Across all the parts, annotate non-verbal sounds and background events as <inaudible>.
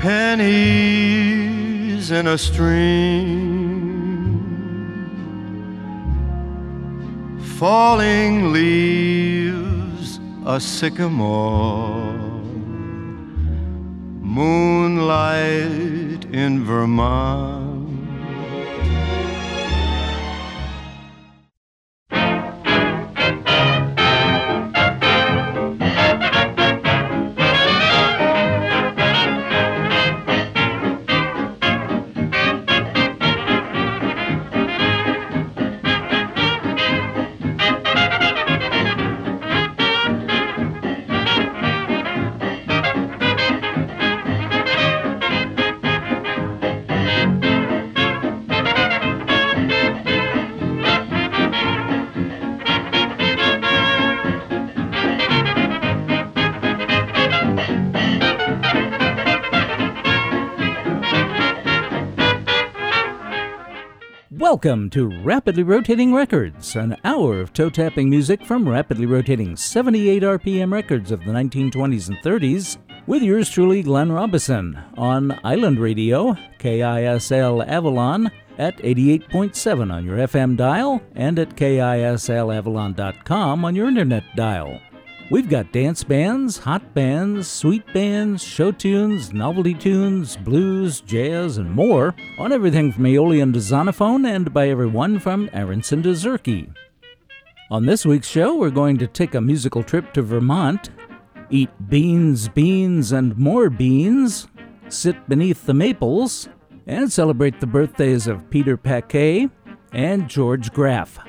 pennies in a stream, falling leaves, a sycamore, moonlight in Vermont. Welcome to Rapidly Rotating Records, an hour of toe tapping music from rapidly rotating 78 RPM records of the 1920s and 30s, with yours truly, Glenn Robison, on Island Radio, KISL Avalon, at 88.7 on your FM dial, and at KISLAvalon.com on your internet dial. We've got dance bands, hot bands, sweet bands, show tunes, novelty tunes, blues, jazz, and more on everything from Aeolian to Zonophone and by everyone from Aronson to Zurke. On this week's show, we're going to take a musical trip to Vermont, eat beans, beans, and more beans, sit beneath the maples, and celebrate the birthdays of Peter Paquet and George Graff.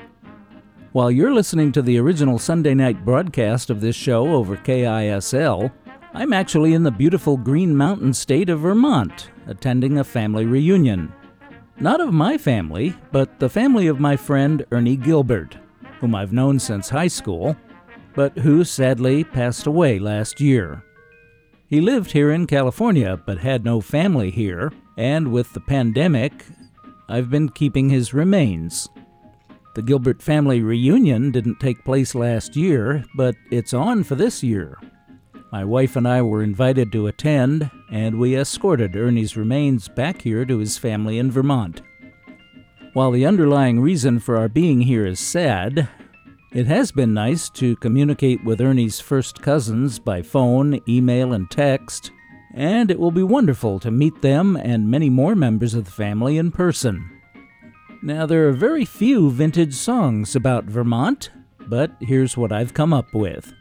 While you're listening to the original Sunday night broadcast of this show over KISL, I'm actually in the beautiful Green Mountain state of Vermont, attending a family reunion. Not of my family, but the family of my friend Ernie Gilbert, whom I've known since high school, but who sadly passed away last year. He lived here in California, but had no family here, and with the pandemic, I've been keeping his remains. The Gilbert family reunion didn't take place last year, but it's on for this year. My wife and I were invited to attend, and we escorted Ernie's remains back here to his family in Vermont. While the underlying reason for our being here is sad, it has been nice to communicate with Ernie's first cousins by phone, email, and text, and it will be wonderful to meet them and many more members of the family in person. Now, there are very few vintage songs about Vermont, but here's what I've come up with.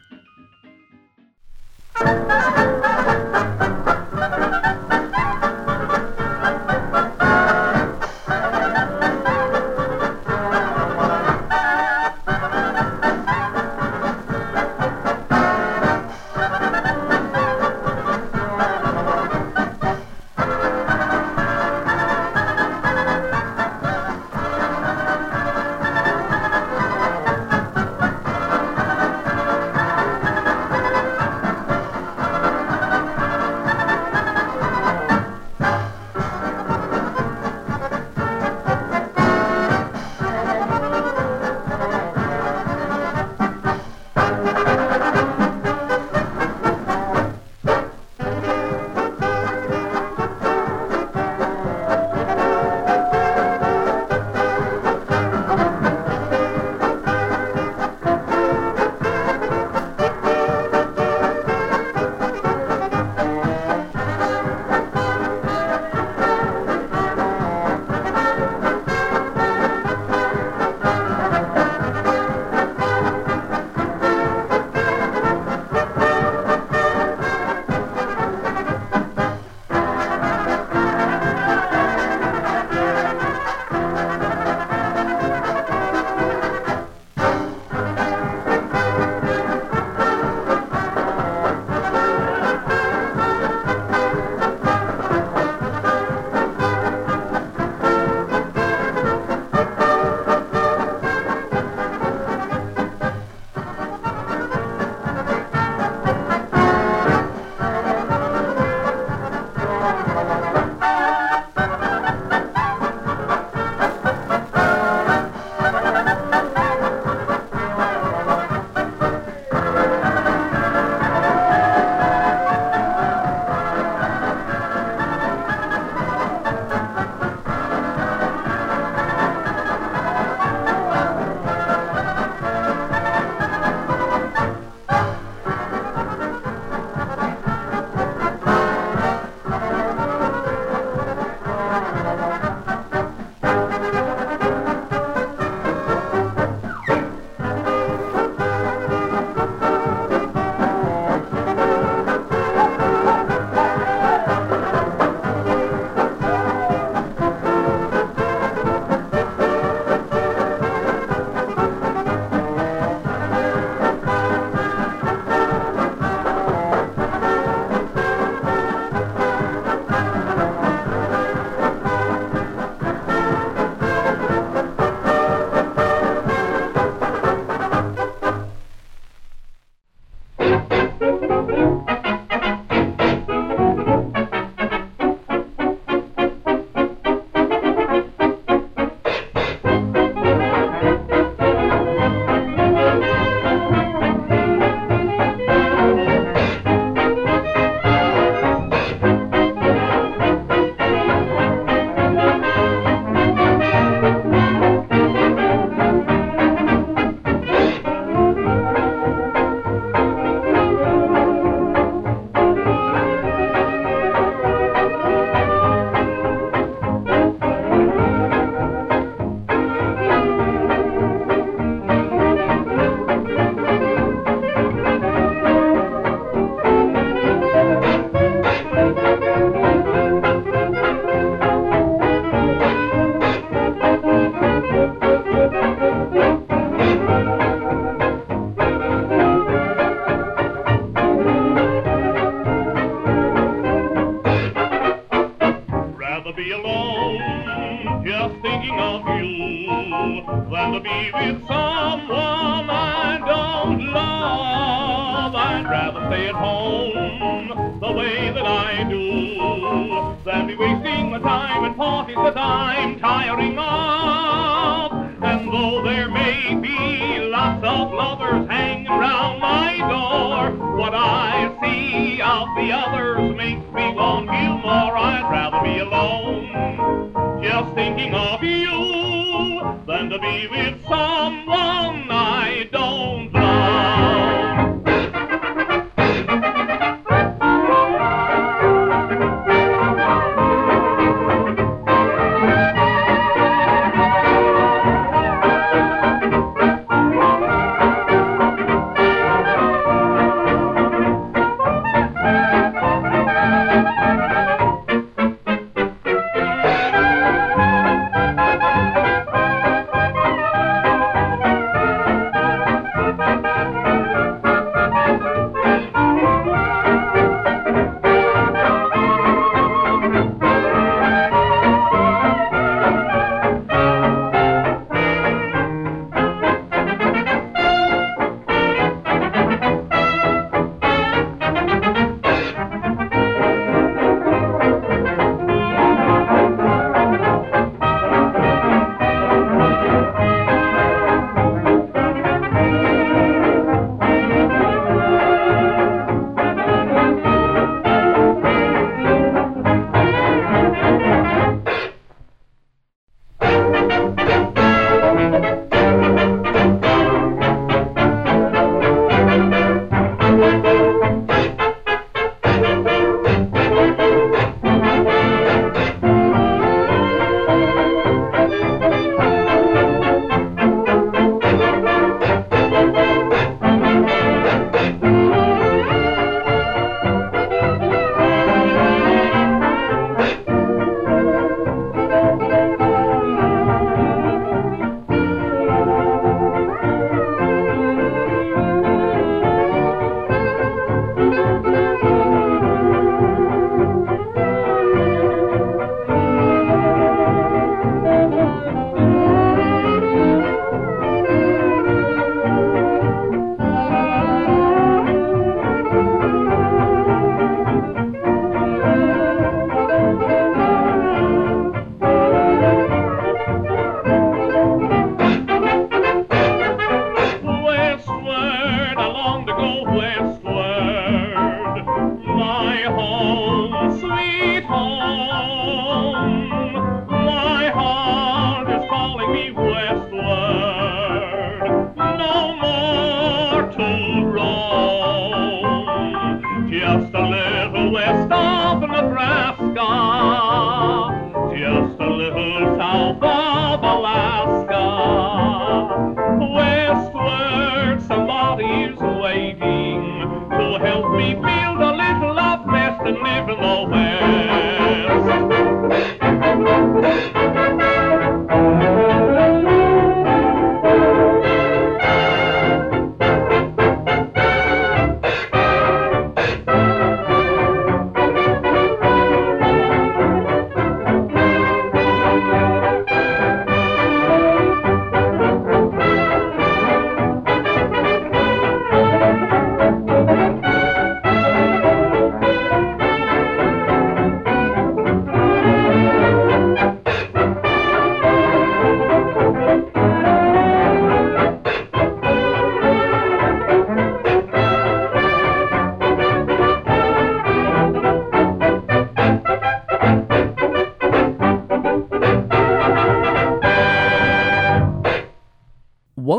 The others makes me want you more. I'd rather be alone, just thinking of you, than to be with someone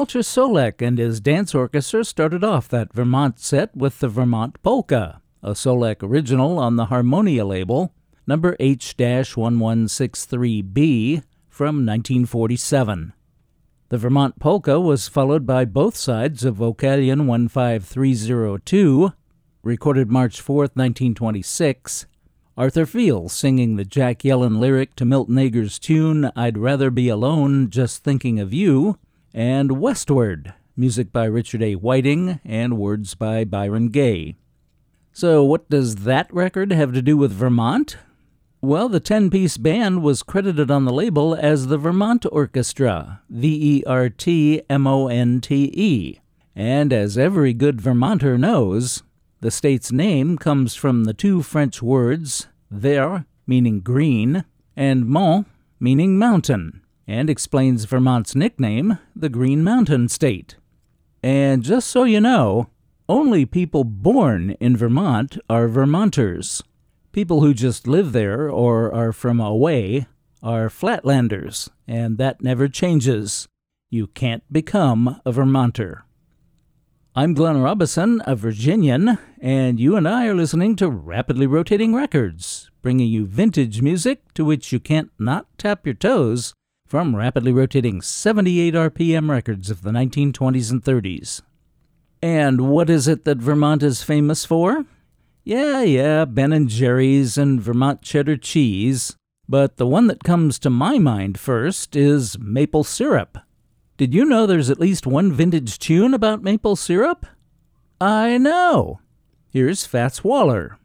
Walter Solek and his dance orchestra started off that Vermont set with the Vermont Polka, a Solek original on the Harmonia label, number H-1163B from 1947. The Vermont Polka was followed by both sides of Vocalion 15302, recorded March 4, 1926, Arthur Field singing the Jack Yellen lyric to Milton Ager's tune I'd Rather Be Alone Just Thinking of You, and Westward, music by Richard A. Whiting and words by Byron Gay. So, what does that record have to do with Vermont? Well, the 10 piece band was credited on the label as the Vermont Orchestra, V E R T M O N T E. And as every good Vermonter knows, the state's name comes from the two French words vert, meaning green, and mont, meaning mountain, and explains Vermont's nickname, the Green Mountain State. And just so you know, only people born in Vermont are Vermonters. People who just live there or are from away are Flatlanders, and that never changes. You can't become a Vermonter. I'm Glenn Robison, a Virginian, and you and I are listening to Rapidly Rotating Records, bringing you vintage music to which you can't not tap your toes from rapidly rotating 78 RPM records of the 1920s and 30s. And what is it that Vermont is famous for? Yeah, yeah, Ben and Jerry's and Vermont cheddar cheese. But the one that comes to my mind first is maple syrup. Did you know there's at least one vintage tune about maple syrup? I know. Here's Fats Waller.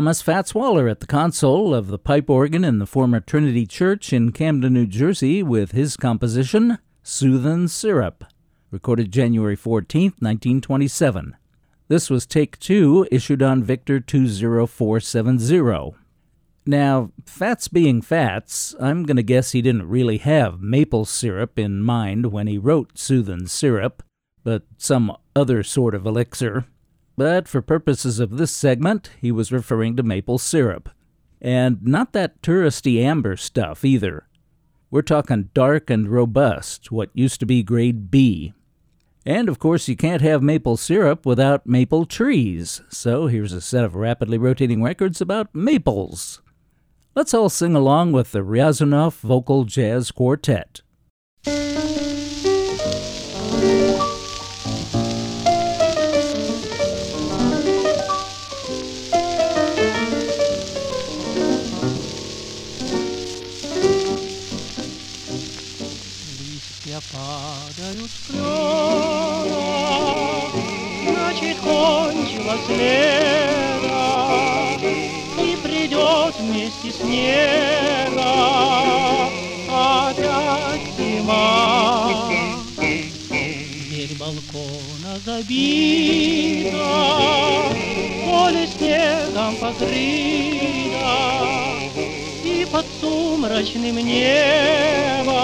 Thomas Fats Waller at the console of the pipe organ in the former Trinity Church in Camden, New Jersey, with his composition, Soothin' Syrup, recorded January 14, 1927. This was take two, issued on Victor 20470. Now, Fats being Fats, I'm going to guess he didn't really have maple syrup in mind when he wrote Soothin' Syrup, but some other sort of elixir. But for purposes of this segment, he was referring to maple syrup. And not that touristy amber stuff either. We're talking dark and robust, what used to be grade B. And of course, you can't have maple syrup without maple trees, so here's a set of rapidly rotating records about maples. Let's all sing along with the Ryazanov Vocal Jazz Quartet. Падают с клена, Значит, кончилось лето, И придет вместе снега Опять зима. Дверь балкона забита, Поле снегом покрыто, И под сумрачным небом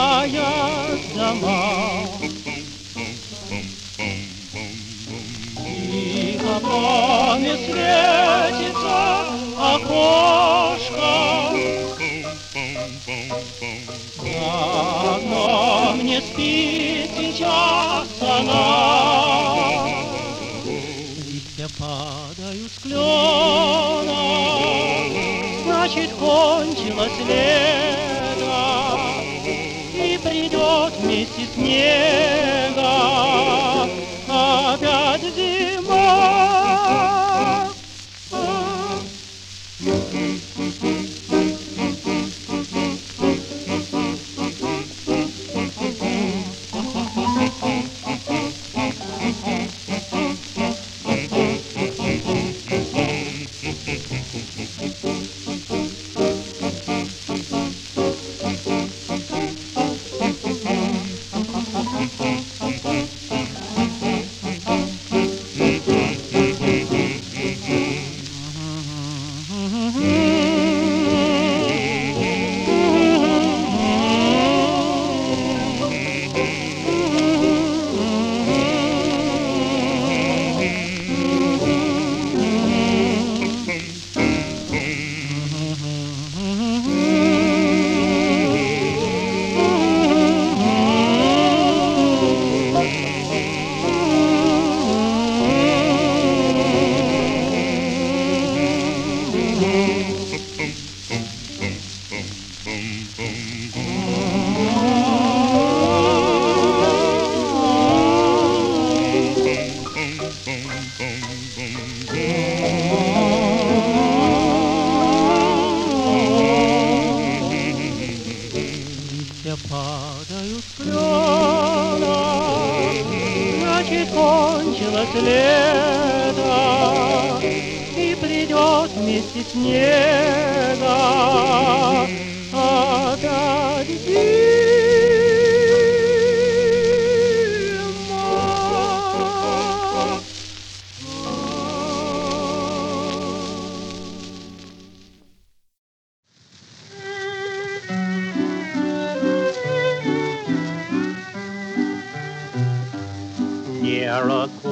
Стоят дома. Тихо пламя светится окошко, Давно мне спит сейчас она. Листья падают с клена, Значит, кончилось лето, И придет вместе снега Опять зима.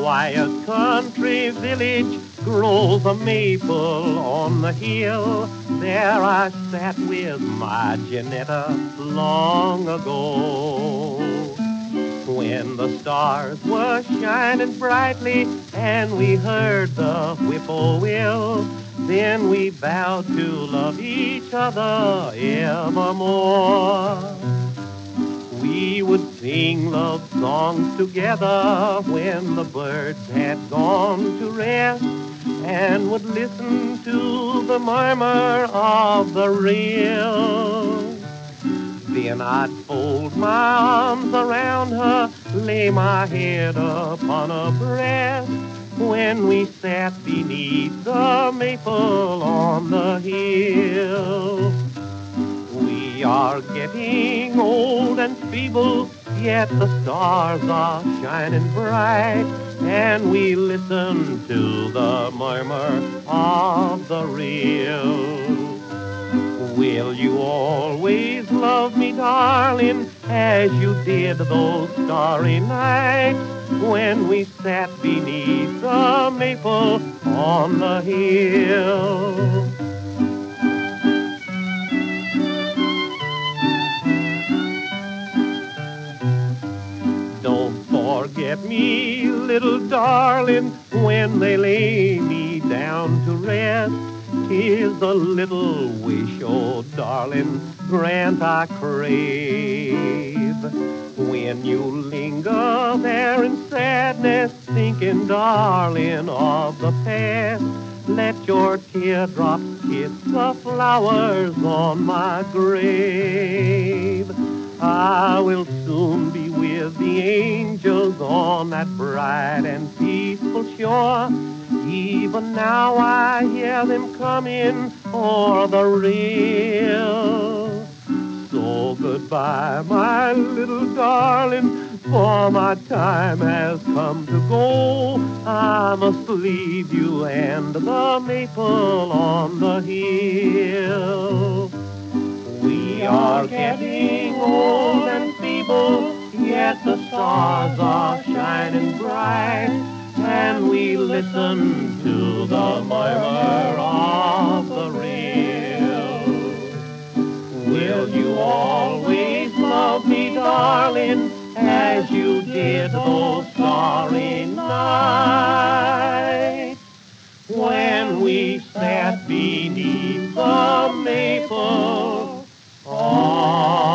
Quiet country village grows a maple on the hill. There I sat with my Janetta long ago. When the stars were shining brightly and we heard the whippoorwill, then we vowed to love each other evermore. We would sing love songs together when the birds had gone to rest and would listen to the murmur of the rill. Then I'd fold my arms around her, lay my head upon her breast when we sat beneath the maple on the hill. We are getting old and feeble, yet the stars are shining bright, and we listen to the murmur of the rill. Will you always love me, darling, as you did those starry nights when we sat beneath the maple on the hill. Forget me, little darling, when they lay me down to rest. Tis the little wish, oh darling, grant I crave. When you linger there in sadness, thinking, darling, of the past, let your teardrops kiss the flowers on my grave. I will soon be with the angels on that bright and peaceful shore. Even now I hear them coming o'er the rill. So goodbye, my little darling, for my time has come to go. I must leave you and the maple on the hill. Are getting old and feeble, yet the stars are shining bright, and we listen to the murmur of the rill. Will you always love me, darling, as you did those starry nights when we sat beneath the maple on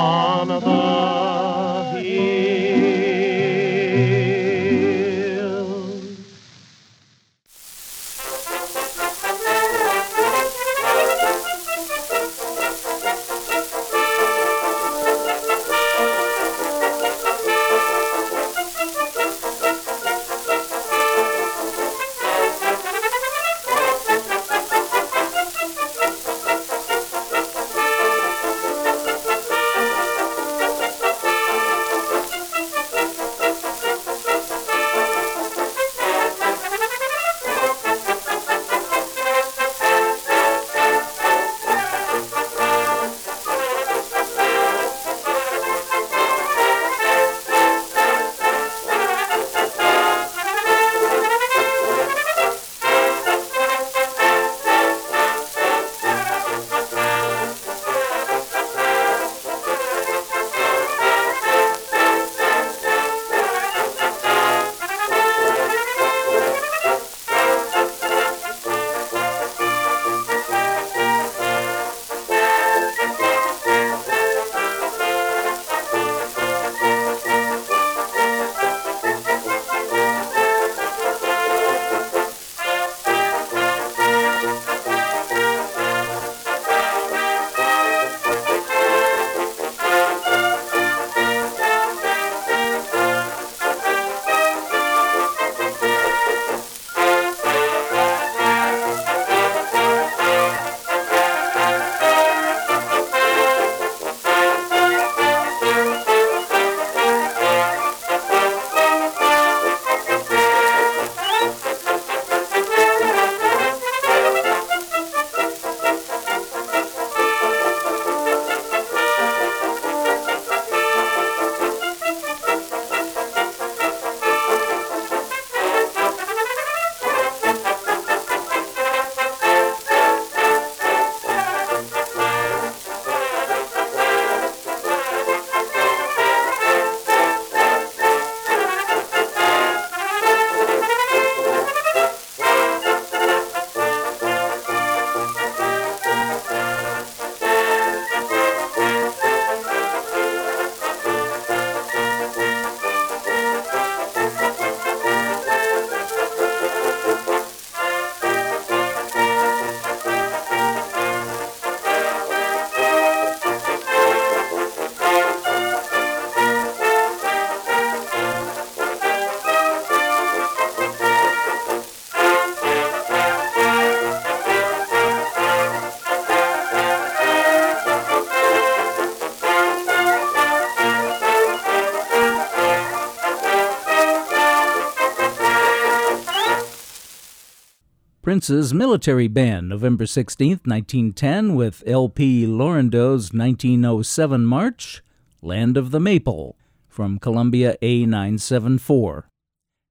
Prince's Military Band, November 16, 1910, with L.P. Laurendeau's 1907 march, Land of the Maple, from Columbia A974.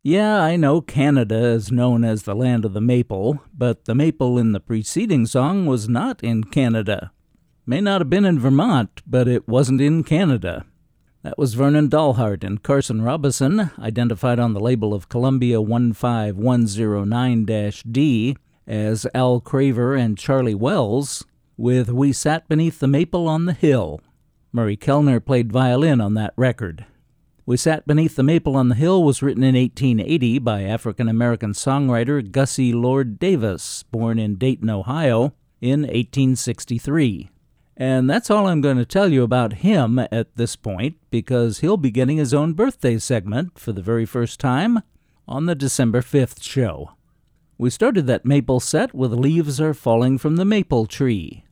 Yeah, I know Canada is known as the land of the maple, but the maple in the preceding song was not in Canada. May not have been in Vermont, but it wasn't in Canada. That was Vernon Dalhart and Carson Robison, identified on the label of Columbia 15109 D as Al Craver and Charlie Wells, with We Sat Beneath the Maple on the Hill. Murray Kellner played violin on that record. We Sat Beneath the Maple on the Hill was written in 1880 by African American songwriter Gussie Lord Davis, born in Dayton, Ohio, in 1863. And that's all I'm going to tell you about him at this point because he'll be getting his own birthday segment for the very first time on the December 5th show. We started that maple set with Leaves Are Falling from the Maple Tree.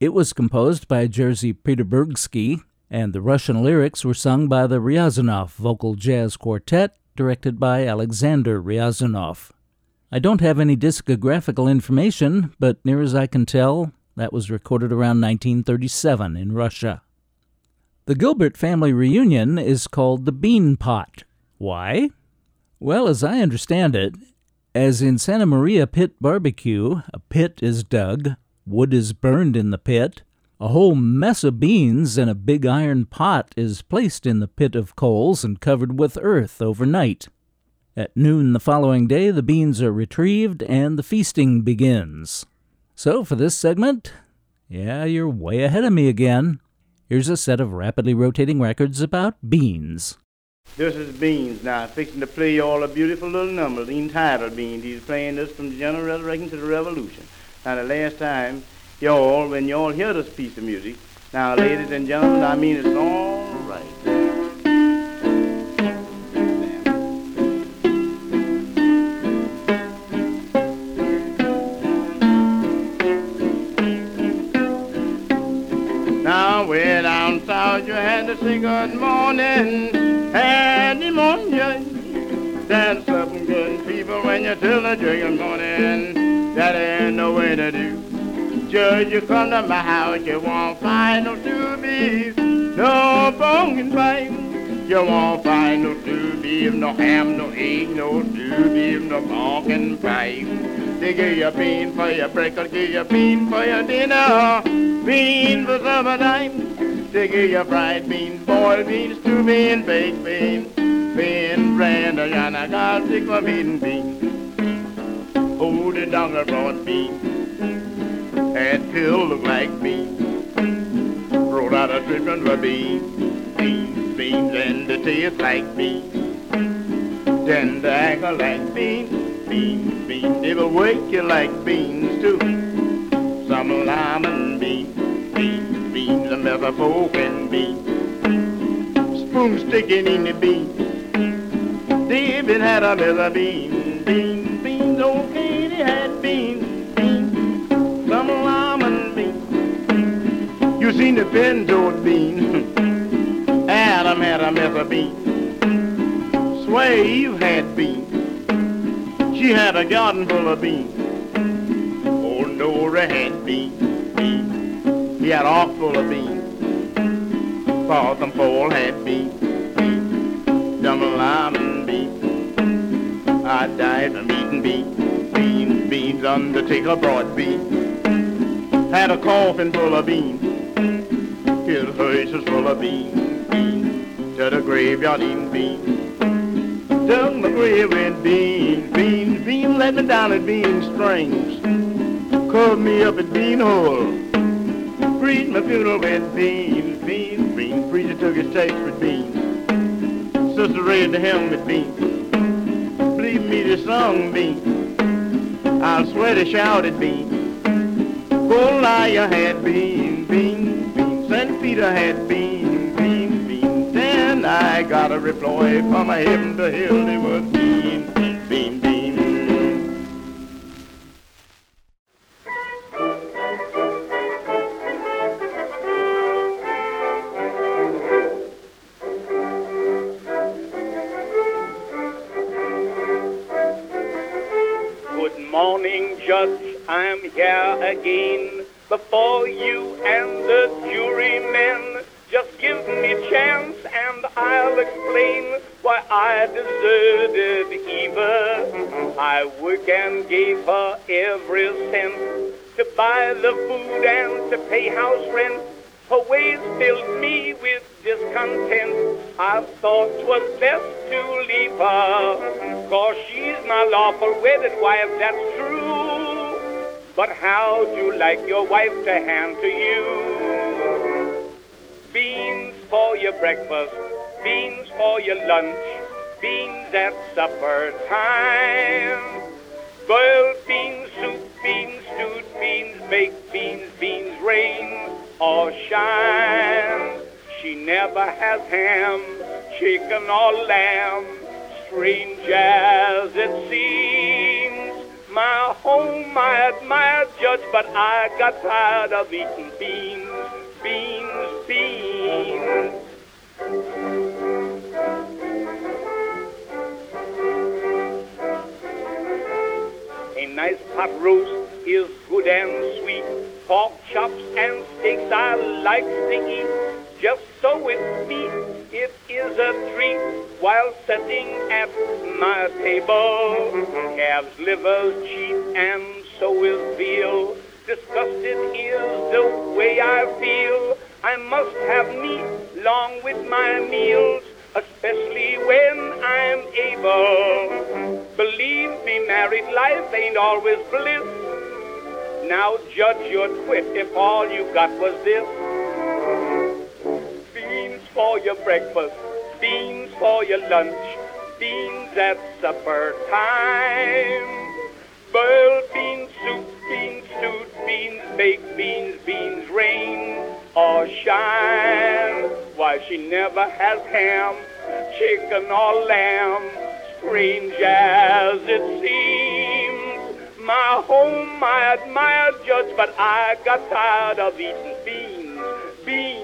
It was composed by Jerzy Petersburski and the Russian lyrics were sung by the Ryazanov Vocal Jazz Quartet, directed by Alexander Ryazanov. I don't have any discographical information, but near as I can tell, that was recorded around 1937 in Russia. The Gilbert family reunion is called the Bean Pot. Why? Well, as I understand it, as in Santa Maria Pit Barbecue, a pit is dug, wood is burned in the pit, a whole mess of beans in a big iron pot is placed in the pit of coals and covered with earth overnight. At noon the following day, the beans are retrieved and the feasting begins. So, for this segment, yeah, you're way ahead of me again. Here's a set of rapidly rotating records about beans. This is Beans now, fixing to play you all a beautiful little number entitled Beans. He's playing this from General Resurrection to the Revolution. Now, the last time y'all, when y'all hear this piece of music, now, ladies and gentlemen, I mean it's all right. You had to say good morning, and the morning. That's something good people when you tell the good morning. That ain't no way to do. Judge, you come to my house, you won't find no two beef, no pumpkin pie. You won't find no two beef, no ham, no egg, no two beef, no pumpkin pie. They give you bean for your breakfast, give you bean for your dinner, bean for supper time. They give you fried beans, boiled beans, stew beans, baked beans, bean, brand, and I got sick for bean beans. Oh, the dongle brought beans had pill look like beans. Rolled out a treatment for beans, beans, and like beans. Then the ankle like beans, beans, beans. Will wake you like beans too. Some and beans, beans, beans, a mess of pork and beans. Spoon sticking in the beans. David had a mess of beans, beans. Old Katie had beans. beans. Some and beans. You seen the pinto bean. <laughs> Mess of beans. Had beans. She had a garden full of beans. Old Nora had beans. beans. He had a ark full of beans. Father Paul had beans. beans. Dumb lime beans. I died from eating beans. Beans, beans, undertaker brought beans had a coffin full of beans. His hearse was full of beans, to the graveyard eating beans. Dug my grave with beans, beans, beans, let me down at bean strings. Covered me up at bean hole. Preached my funeral with beans, beans, beans. Preacher took his takes with beans. Sister raised the hymn with beans. Believe me, the song beans. I'll swear they shouted beans. Goliath had been, been, been. St. Peter had. Then I got a reply from a heaven to hell they was been, been, been. Good morning, Judge. I'm here again before you and the jurymen. Just give me a chance and I'll explain Why, I deserted Eva. I worked and gave her every cent to buy the food and to pay house rent. Her ways filled me with discontent. I thought 'twas best to leave her, cause she's my lawful wedded wife, that's true. But how'd you like your wife to hand to you? For your breakfast, beans for your lunch, beans at supper time. Boiled beans, soup, beans, stewed beans, baked beans, beans rain or shine. She never has ham, chicken or lamb, strange as it seems. My home I admired, Judge, but I got tired of eating beans, beans, beans. A nice pot roast is good and sweet. Pork chops and steaks I like to eat. Just so with me, it is a treat while sitting at my table. Calves, livers, cheap, and so is veal. Disgusted is the way I feel. I must have meat along with my meals, especially when I'm able. Believe me, married life ain't always bliss. Now judge your twit if all you got was this. Beans for your breakfast, beans for your lunch, beans at supper time. Boiled beans, soup, beans, baked beans, beans rain or shine. Why she never has ham, chicken or lamb, strange as it seems. My home I admired, Judge, but I got tired of eating beans, beans, beans.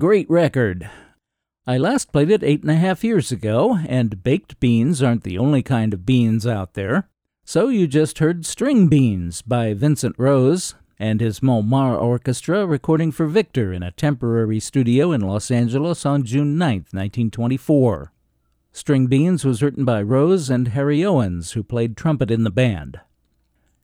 Great record. I last played it eight and a half years ago, and baked beans aren't the only kind of beans out there. So you just heard String Beans by Vincent Rose and his Montmartre Orchestra recording for Victor in a temporary studio in Los Angeles on June 9, 1924. String Beans was written by Rose and Harry Owens, who played trumpet in the band.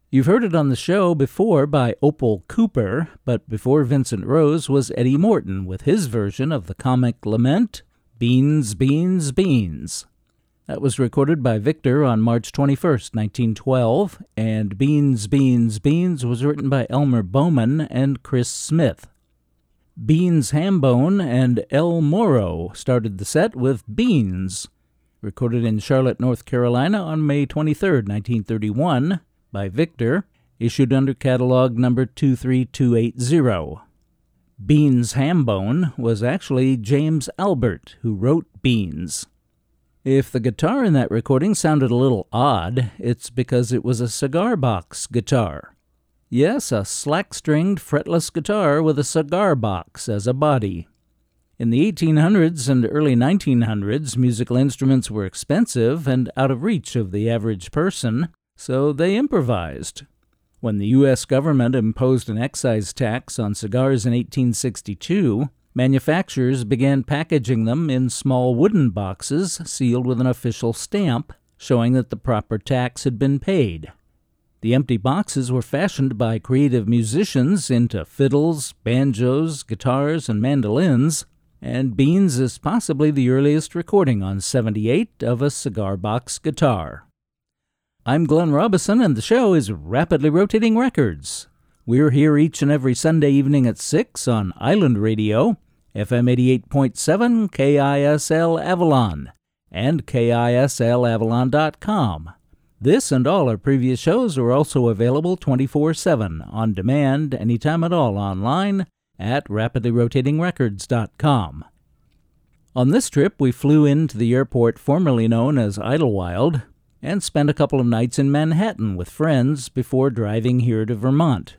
You've heard it on the show before by Opal Cooper, but before Vincent Rose was Eddie Morton with his version of the comic lament, Beans, Beans, Beans. That was recorded by Victor on March 21, 1912, and Beans, Beans, Beans was written by Elmer Bowman and Chris Smith. Beans Hambone and El Moro started the set with Beans, recorded in Charlotte, North Carolina on May 23, 1931 by Victor, issued under catalog number 23280. Beans Hambone was actually James Albert, who wrote Beans. If the guitar in that recording sounded a little odd, it's because it was a cigar box guitar. Yes, a slack stringed fretless guitar with a cigar box as a body. In the 1800s and early 1900s, musical instruments were expensive and out of reach of the average person, so they improvised. When the U.S. government imposed an excise tax on cigars in 1862, manufacturers began packaging them in small wooden boxes sealed with an official stamp showing that the proper tax had been paid. The empty boxes were fashioned by creative musicians into fiddles, banjos, guitars, and mandolins, and Beans is possibly the earliest recording on 78 of a cigar box guitar. I'm Glenn Robison, and the show is Rapidly Rotating Records. We're here each and every Sunday evening at 6 on Island Radio, FM 88.7 KISL Avalon, and KISLAvalon.com. This and all our previous shows are also available 24 7 on demand anytime at all online at rapidlyrotatingrecords.com. On this trip, we flew into the airport formerly known as Idlewild and spent a couple of nights in Manhattan with friends before driving here to Vermont.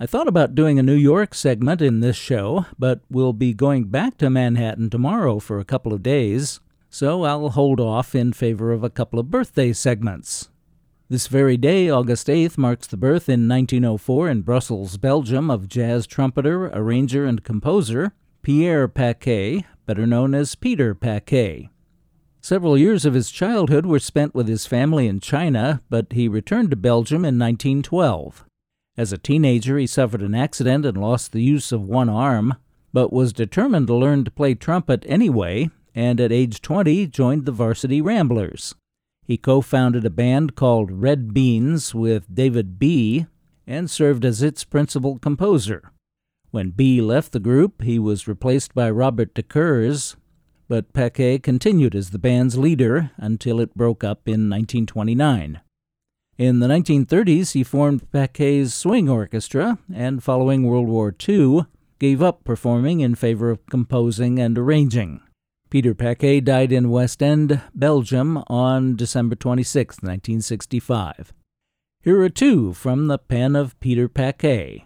I thought about doing a New York segment in this show, but we'll be going back to Manhattan tomorrow for a couple of days, so I'll hold off in favor of a couple of birthday segments. This very day, August 8th, marks the birth in 1904 in Brussels, Belgium, of jazz trumpeter, arranger, and composer Pierre Packay, better known as Peter Packay. Several years of his childhood were spent with his family in China, but he returned to Belgium in 1912. As a teenager, he suffered an accident and lost the use of one arm, but was determined to learn to play trumpet anyway, and at age 20 joined the Varsity Ramblers. He co founded a band called Red Beans with David Bee and served as its principal composer. When B left the group, he was replaced by Robert De Kers, but Packay continued as the band's leader until it broke up in 1929. In the 1930s, he formed Packay's Swing Orchestra, and following World War II, gave up performing in favor of composing and arranging. Peter Packay died in Westende, Belgium, on December 26, 1965. Here are two from the pen of Peter Packay.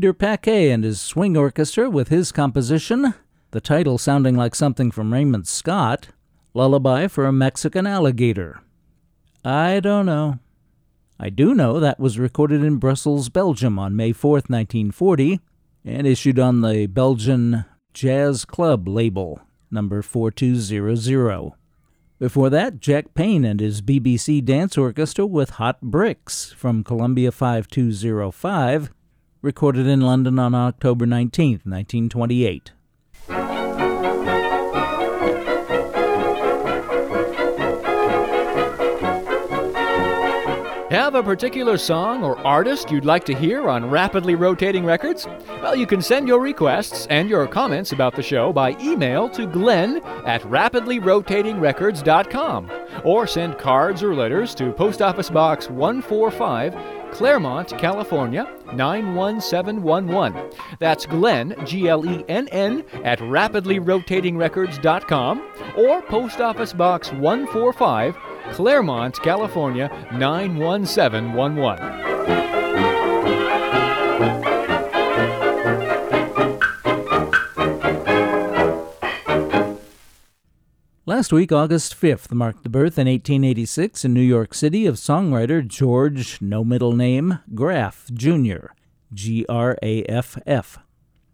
Peter Packay and his swing orchestra with his composition, the title sounding like something from Raymond Scott, Lullaby for a Mexican Alligator. I don't know. I do know that was recorded in Brussels, Belgium on May 4, 1940, and issued on the Belgian Jazz Club label, number 4200. Before that, Jack Payne and his BBC Dance Orchestra with Hot Bricks from Columbia 5205, recorded in London on October 19, 1928. Have a particular song or artist you'd like to hear on Rapidly Rotating Records? Well, you can send your requests and your comments about the show by email to glenn at rapidlyrotatingrecords.com or send cards or letters to Post Office Box 145, Claremont, California 91711. That's Glenn, G L E N N, at rapidlyrotatingrecords.com or Post Office Box 145, Claremont, California 91711. Last week, August 5th, marked the birth in 1886 in New York City of songwriter George, no middle name, Graff, Jr., G R A F F.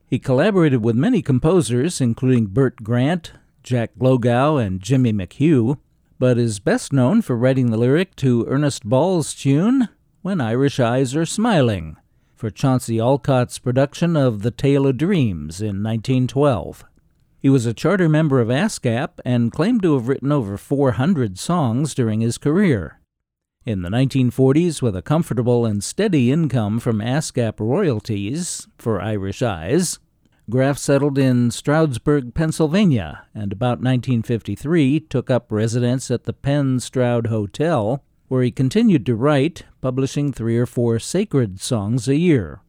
He collaborated with many composers, including Burt Grant, Jack Glogau, and Jimmy McHugh, but is best known for writing the lyric to Ernest Ball's tune, When Irish Eyes Are Smiling, for Chauncey Olcott's production of The Isle of Dreams in 1912. He was a charter member of ASCAP and claimed to have written over 400 songs during his career. In the 1940s, with a comfortable and steady income from ASCAP royalties for Irish Eyes, Graff settled in Stroudsburg, Pennsylvania, and about 1953 took up residence at the Penn Stroud Hotel, where he continued to write, publishing three or four sacred songs a year.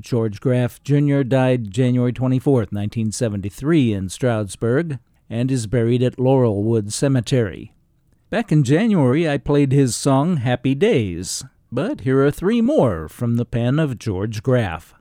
George Graff Jr. died January 24, 1973, in Stroudsburg, and is buried at Laurelwood Cemetery. Back in January, I played his song Happy Days, but here are three more from the pen of George Graff.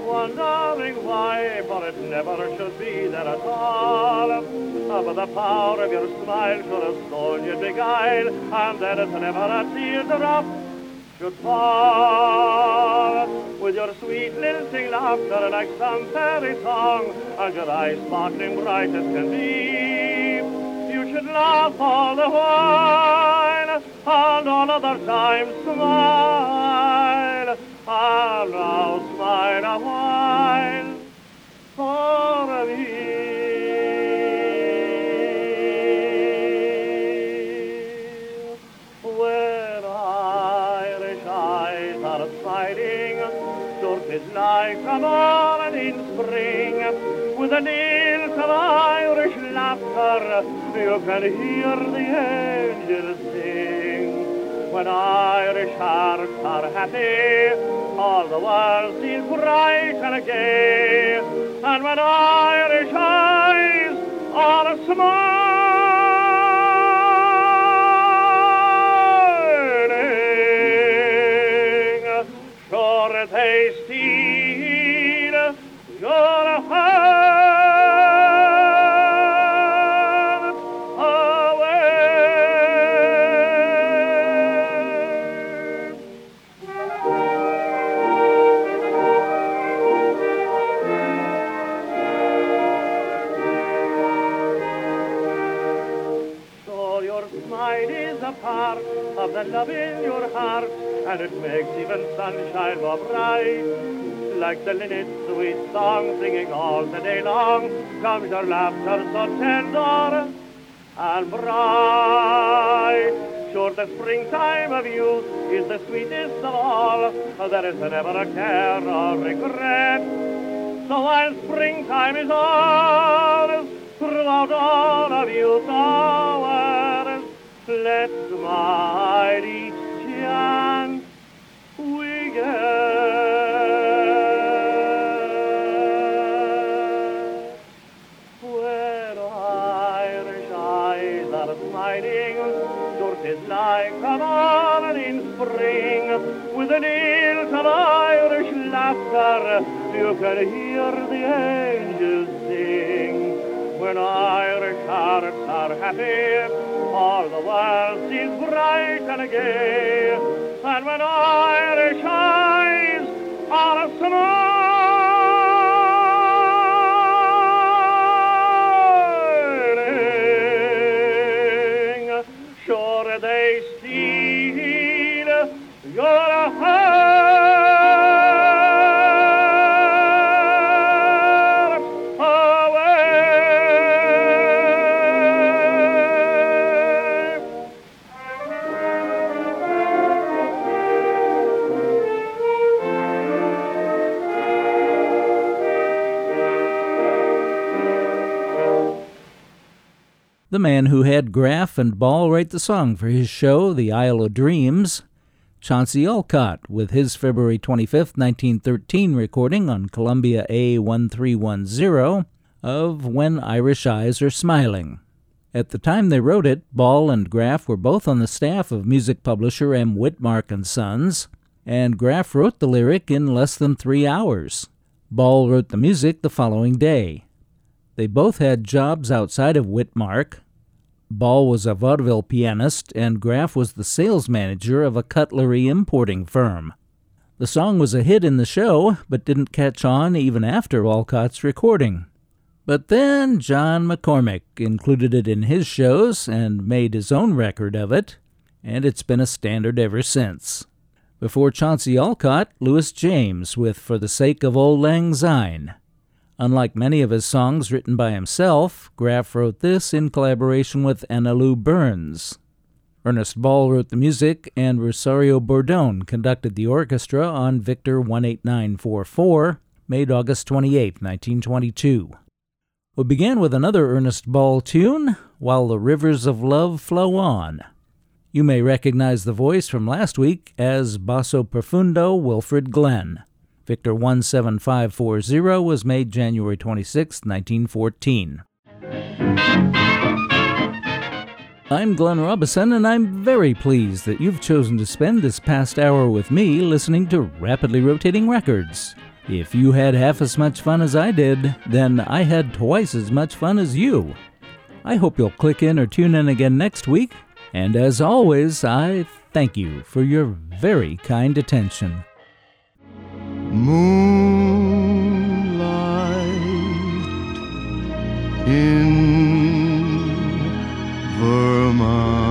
Wondering why, for it never should be there at all. But the power of your smile should have stolen you beguile, and is never a tear teardrop should fall. With your sweet lilting laughter like some fairy song, and your eyes sparkling bright as can be, you should laugh all the while, and all other times smile, and now smile a while for me. When Irish eyes are smiling, sure 'tis like a morning spring. With the lilt of Irish laughter, you can hear the angels sing. When Irish hearts are happy, all the world seems bright and gay. And when Irish eyes are smiling, and it makes even sunshine more bright. Like the linnet's sweet song singing all the day long, comes your laughter so tender and bright. Sure, the springtime of youth is the sweetest of all. There is never a care or regret. So while springtime is ours, throughout all of youth hours, let's smile you can hear the angels sing. When Irish hearts are happy, all the world seems bright and gay. And when Irish eyes The man who had Graff and Ball write the song for his show, The Isle of Dreams, Chauncey Olcott, with his February 25, 1913 recording on Columbia A1310 of When Irish Eyes Are Smiling. At the time they wrote it, Ball and Graff were both on the staff of music publisher M. Witmark and Sons, and Graff wrote the lyric in less than three hours. Ball wrote the music the following day. They both had jobs outside of Witmark. Ball was a vaudeville pianist, and Graff was the sales manager of a cutlery importing firm. The song was a hit in the show, but didn't catch on even after Olcott's recording. But then John McCormack included it in his shows and made his own record of it, and it's been a standard ever since. Before Chauncey Olcott, Lewis James with For the Sake of Auld Lang Syne. Unlike many of his songs written by himself, Graff wrote this in collaboration with Annelu Burns. Ernest Ball wrote the music, and Rosario Bourdon conducted the orchestra on Victor 18944, made August 28, 1922. We began with another Ernest Ball tune, While the Rivers of Love Flow On. You may recognize the voice from last week as Basso Profundo Wilfred Glenn. Victor 17540 was made January 26, 1914. I'm Glenn Robison, and I'm very pleased that you've chosen to spend this past hour with me listening to Rapidly Rotating Records. If you had half as much fun as I did, then I had twice as much fun as you. I hope you'll click in or tune in again next week. And as always, I thank you for your very kind attention moonlight in Vermont.